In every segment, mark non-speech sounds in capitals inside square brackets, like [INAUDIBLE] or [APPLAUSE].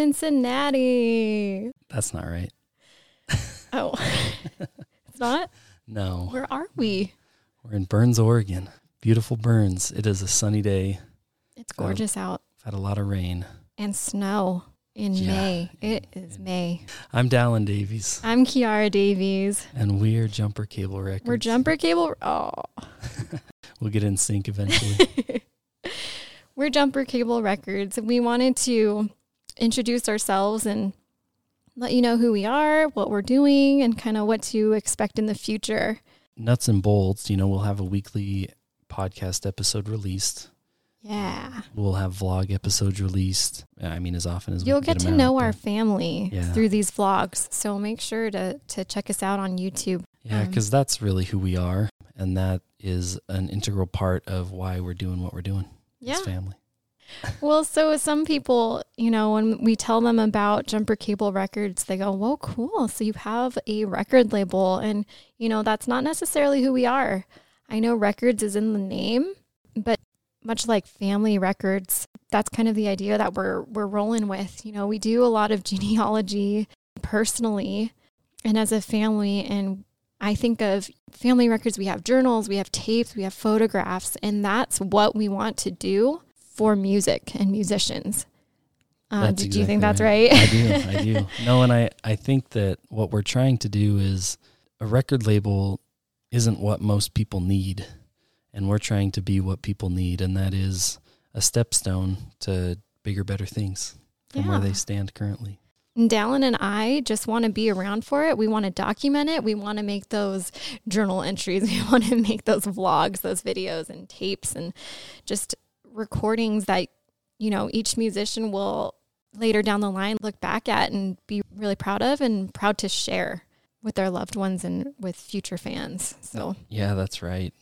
Cincinnati. That's not right. Oh, [LAUGHS] it's not? No, Where are we? we're in Burns, Oregon. Beautiful Burns. It is a sunny day. It's gorgeous out I've had a lot of rain. and snow in Yeah, May. in- It is in- May. I'm Dallin Davies, I'm Kiara Davies. and we are Jumper Cable Records. We're Jumper Cable. Oh, [LAUGHS] We'll get in sync eventually. [LAUGHS] we're Jumper Cable Records. And We wanted to introduce ourselves and let you know who we are, what we're doing, and kind of what to expect in the future. Nuts and bolts. You know, we'll have a weekly podcast episode released. Yeah. We'll have vlog episodes released. I mean, as often as You'll can get to know out, our family Yeah. through these vlogs. So make sure to, to check us out on YouTube. Yeah, Um, because that's really who we are, and that is an integral part of why we're doing what we're doing. Yeah. as family. Well, so some people, you know, when we tell them about Jumper Cable Records, they go, Whoa, cool. So you have a record label. And, you know, that's not necessarily who we are. I know records is in the name, but much like family records, that's kind of the idea that we're we're rolling with. You know, we do a lot of [LAUGHS] genealogy personally and as a family and I think of family records, we have journals, we have tapes, we have photographs, and that's what we want to do for music and musicians. Uh, That's did you think that's right? I do. [LAUGHS] I do. No, and I, I think that what we're trying to do is a record label isn't what most people need. And we're trying to be what people need. And that is a stepstone to bigger, better things from where they stand currently. And Dallin and I just want to be around for it. We want to document it. We want to make those journal entries. [LAUGHS] We want to make those vlogs, those videos and tapes and just recordings that, you know, each musician will later down the line look back at and be really proud of and proud to share with their loved ones and with future fans. So, Yeah, that's right.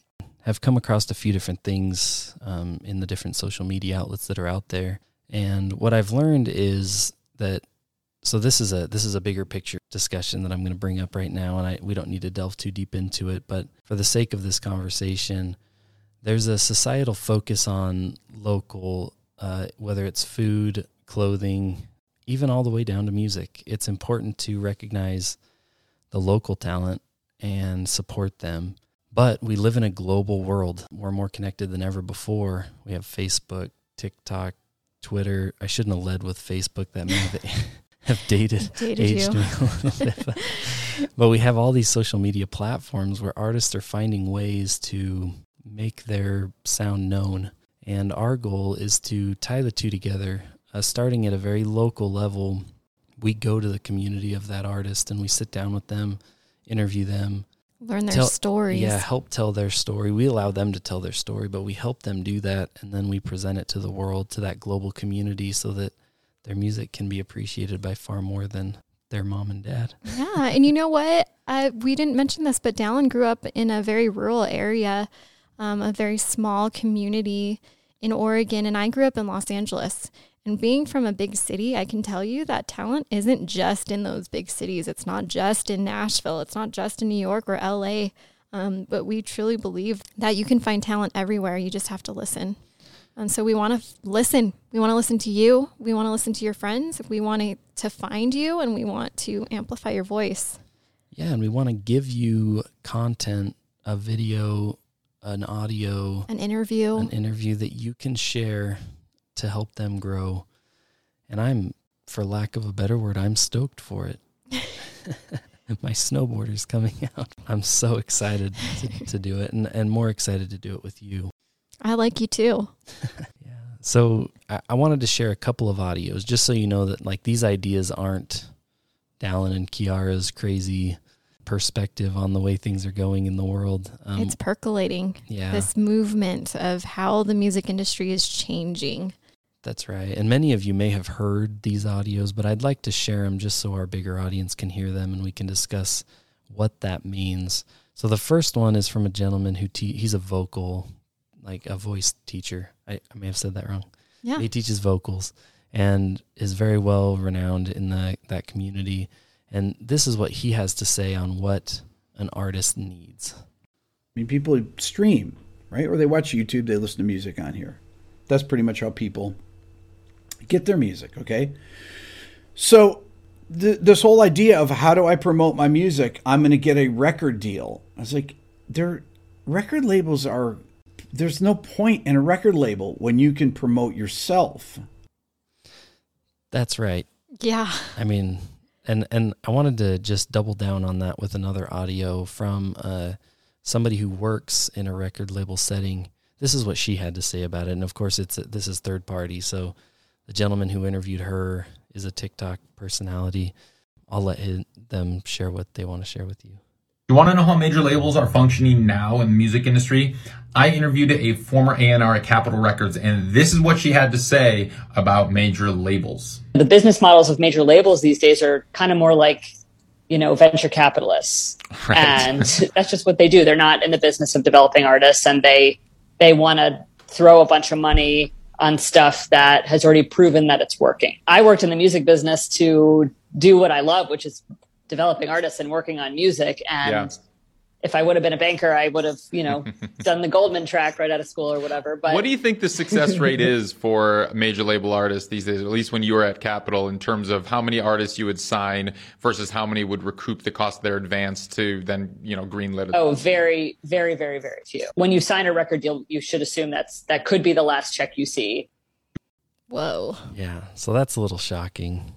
Have come across a few different things um, in the different social media outlets that are out there, and what I've learned is that. So this is a this is a bigger picture discussion that I'm going to bring up right now, and I we don't need to delve too deep into it, but for the sake of this conversation, there's a societal focus on local, uh, whether it's food, clothing, even all the way down to music. It's important to recognize the local talent and support them. But we live in a global world. We're more connected than ever before. We have Facebook, TikTok, Twitter. I shouldn't have led with Facebook. That may have, [LAUGHS] have dated, [LAUGHS] dated aged you. me [LAUGHS] a little bit. But, but we have all these social media platforms where artists are finding ways to make their sound known. And our goal is to tie the two together, uh, starting at a very local level. We go to the community of that artist and we sit down with them, interview them, Learn their Tell- stories. yeah, help tell their story. We allow them to tell their story, but we help them do that and then we present it to the world, to that global community so that their music can be appreciated by far more than their mom and dad. Yeah, and you know what? Uh, we didn't mention this, but Dallin grew up in a very rural area, um, a very small community in Oregon, and I grew up in Los Angeles. And being from a big city, I can tell you that talent isn't just in those big cities. It's not just in Nashville. It's not just in New York or LA. Um, but we truly believe that you can find talent everywhere. You just have to listen. And so we want to f- listen. We want to listen to you. We want to listen to your friends. We want to, to find you and we want to amplify your voice. Yeah, and we want to give you content, a video, an audio, An interview. an interview that you can share to help them grow. And I'm, for lack of a better word, I'm stoked for it. [LAUGHS] My snowboarder's coming out. I'm so excited to, to do it and, and more excited to do it with you. I like you too. [LAUGHS] Yeah. So I, I wanted to share a couple of audios just so you know that like these ideas aren't Dallin and Kiara's crazy perspective on the way things are going in the world. Um, it's percolating. yeah. This movement of how the music industry is changing. That's right. And many of you may have heard these audios, but I'd like to share them just so our bigger audience can hear them and we can discuss what that means. So the first one is from a gentleman who te- he's a vocal, like a voice teacher. I, I may have said that wrong. Yeah. He teaches vocals and is very well renowned in the, that community. And this is what he has to say on what an artist needs. I mean, people stream, right? Or they watch YouTube, they listen to music on here. That's pretty much how people get their music, okay? So th- this whole idea of how do I promote my music? I'm going to get a record deal. I was like, there, record labels are. There's no point in a record label when you can promote yourself. That's right. Yeah. I mean, and and I wanted to just double down on that with another audio from uh, somebody who works in a record label setting. This is what she had to say about it, and of course, it's this is third party. So, the gentleman who interviewed her is a TikTok personality. I'll let him, them share what they want to share with you. You want to know how major labels are functioning now in the music industry? I interviewed a former A&R at Capitol Records, and this is what she had to say about major labels. The business models of major labels these days are kind of more like, you know, venture capitalists, [LAUGHS] right. and that's just what they do. They're not in the business of developing artists, and they they want to throw a bunch of money on stuff that has already proven that it's working. I worked in the music business to do what I love, which is developing artists and working on music. And yeah. if I would have been a banker, I would have, you know, [LAUGHS] done the Goldman track right out of school or whatever. But what do you think the success [LAUGHS] rate is for major label artists these days, at least when you were at Capitol, in terms of how many artists you would sign versus how many would recoup the cost of their advance to then, you know, greenlit? Oh, very, very, very, very few. When you sign a record deal, you should assume that's that could be the last check you see. Whoa. Yeah. So that's a little shocking.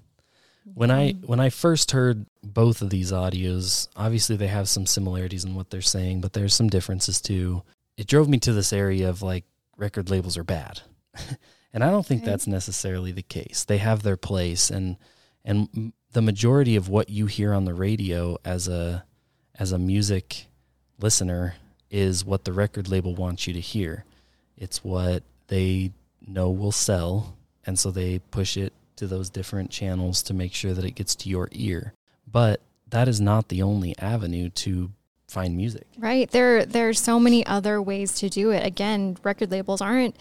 When I mm-hmm. when I first heard both of these audios, obviously they have some similarities in what they're saying, but there's some differences too. It drove me to this area of like record labels are bad. [LAUGHS] and I don't think okay. that's necessarily the case. They have their place and and the majority of what you hear on the radio as a as a music listener is what the record label wants you to hear. It's what they know will sell and so they push it to those different channels to make sure that it gets to your ear. But that is not the only avenue to find music. Right. There there are so many other ways to do it. Again, record labels aren't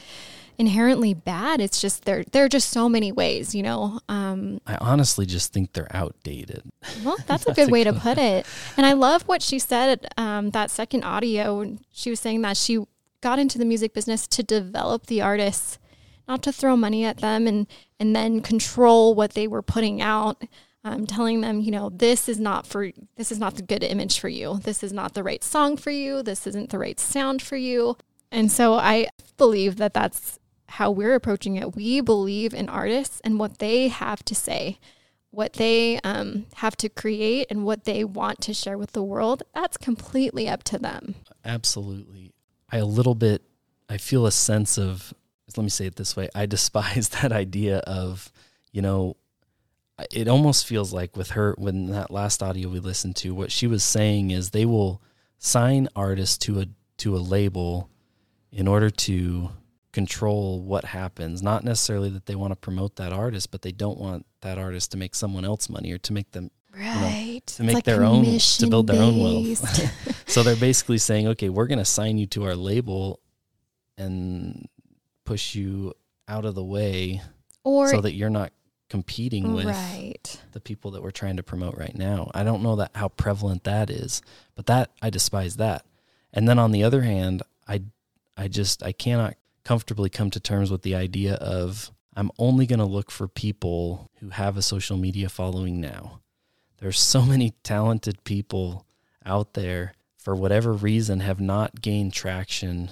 inherently bad. It's just there there are just so many ways, you know. Um, I honestly just think they're outdated. Well, that's, [LAUGHS] that's a good way to put it. And I love what she said um, that second audio. She was saying that she got into the music business to develop the artists not to throw money at them and and then control what they were putting out um, telling them you know this is not for this is not the good image for you. This is not the right song for you. This isn't the right sound for you. And so i believe that that's how we're approaching it. We believe in artists and what they have to say what they um, have to create and what they want to share with the world. That's completely up to them. Absolutely. I a little bit i feel a sense of let me say it this way I [LAUGHS] despise that idea of, you know, it almost feels like with her, when that last audio we listened to, what she was saying is they will sign artists to a, to a label in order to control what happens. Not necessarily that they want to promote that artist, but they don't want that artist to make someone else money or to make them right you know, to make like their own to build their own wealth. [LAUGHS] so they're basically saying, okay, we're going to sign you to our label, and push you out of the way or so that you're not competing with right. the people that we're trying to promote right now. I don't know that how prevalent that is, but that I despise that. And then on the other hand, I I just I cannot comfortably come to terms with the idea of I'm only going to look for people who have a social media following now. There's so [LAUGHS] many talented people out there for whatever reason have not gained traction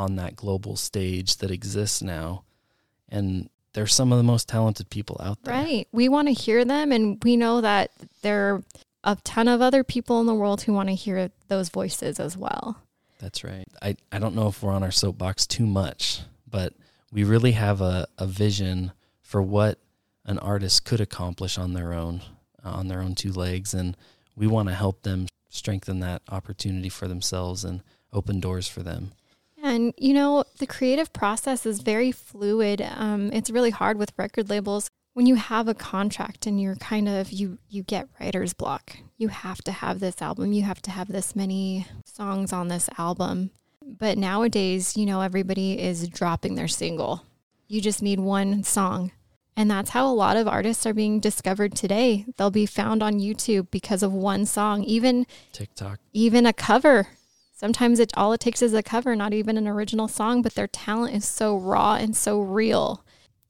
on that global stage that exists now. And they're some of the most talented people out there. Right. We want to hear them, and we know that there are a ton of other people in the world who want to hear those voices as well. That's right. I, I don't know if we're on our soapbox too much, but we really have a, a vision for what an artist could accomplish on their own, uh, on their own two legs. And we want to help them strengthen that opportunity for themselves and open doors for them. And, you know, the creative process is very fluid. Um, it's really hard with record labels. When you have a contract and you're kind of, you, you get writer's block. You have to have this album. You have to have this many songs on this album. But nowadays, you know, everybody is dropping their single. You just need one song. And that's how a lot of artists are being discovered today. They'll be found on YouTube because of one song, even TikTok, even a cover Sometimes it all it takes is a cover, not even an original song, but their talent is so raw and so real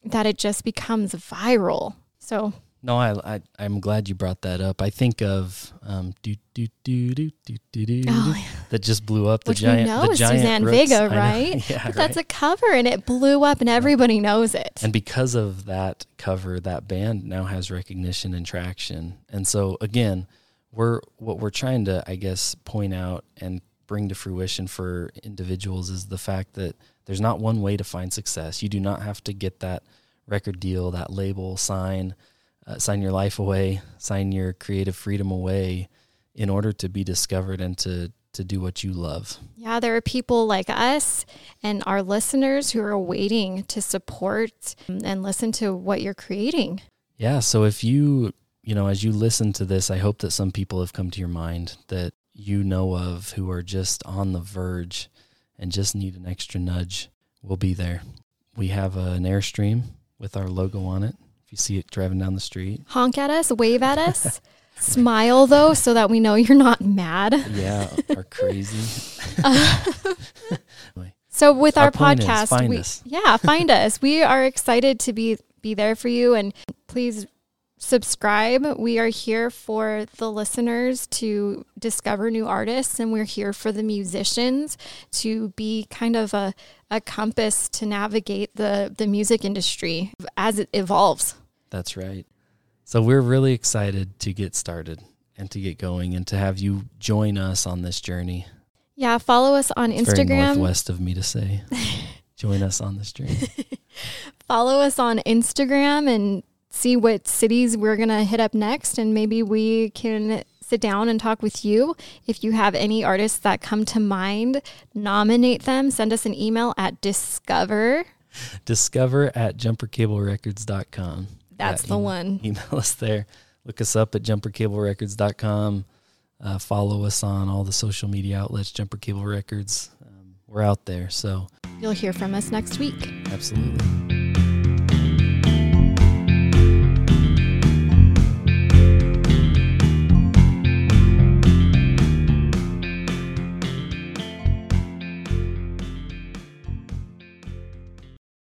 that it just becomes viral. So No, I, I I'm glad you brought that up. I think of um do do do do do do do Oh, do, that just blew up the Which giant we know the giant Suzanne Rooks. Vega, [LAUGHS] right? [LAUGHS] yeah, But That's a cover and it blew up and everybody knows it. And because of that cover, that band now has recognition and traction. And so again, we're what we're trying to, I guess, point out and bring to fruition for individuals is the fact that there's not one way to find success. You do not have to get that record deal, that label, sign, uh, sign your life away, sign your creative freedom away, in order to be discovered and to to do what you love. Yeah, there are people like us and our listeners who are waiting to support and listen to what you're creating. Yeah. So if you, you know, as you listen to this, I hope that some people have come to your mind that you know of who are just on the verge and just need an extra nudge. We'll be there. We have an Airstream with our logo on it. If you see it driving down the street, Honk at us, wave at us, smile though, so that we know you're not mad. yeah, are crazy. [LAUGHS] [LAUGHS] So with Our our, podcast, we, us. yeah, find us. We are excited to be be there for you, and please subscribe. We are here for the listeners to discover new artists, and we're here for the musicians to be kind of a, a compass to navigate the the music industry as it evolves. That's right. So we're really excited to get started and to get going and to have you join us on this journey. Yeah, follow us on It's very Instagram. northwest of me to say. [LAUGHS] join us on this journey. [LAUGHS] follow us on Instagram and see what cities we're going to hit up next. And maybe we can sit down and talk with you. If you have any artists that come to mind, nominate them. Send us an email at discover. discover at jumpercablerecords.com. That's Yeah, the em- one. [LAUGHS] Email us there. Look us up at jumpercablerecords.com. Uh, follow us on all the social media outlets, Jumper Cable Records. Um, we're out there, so You'll hear from us next week. absolutely.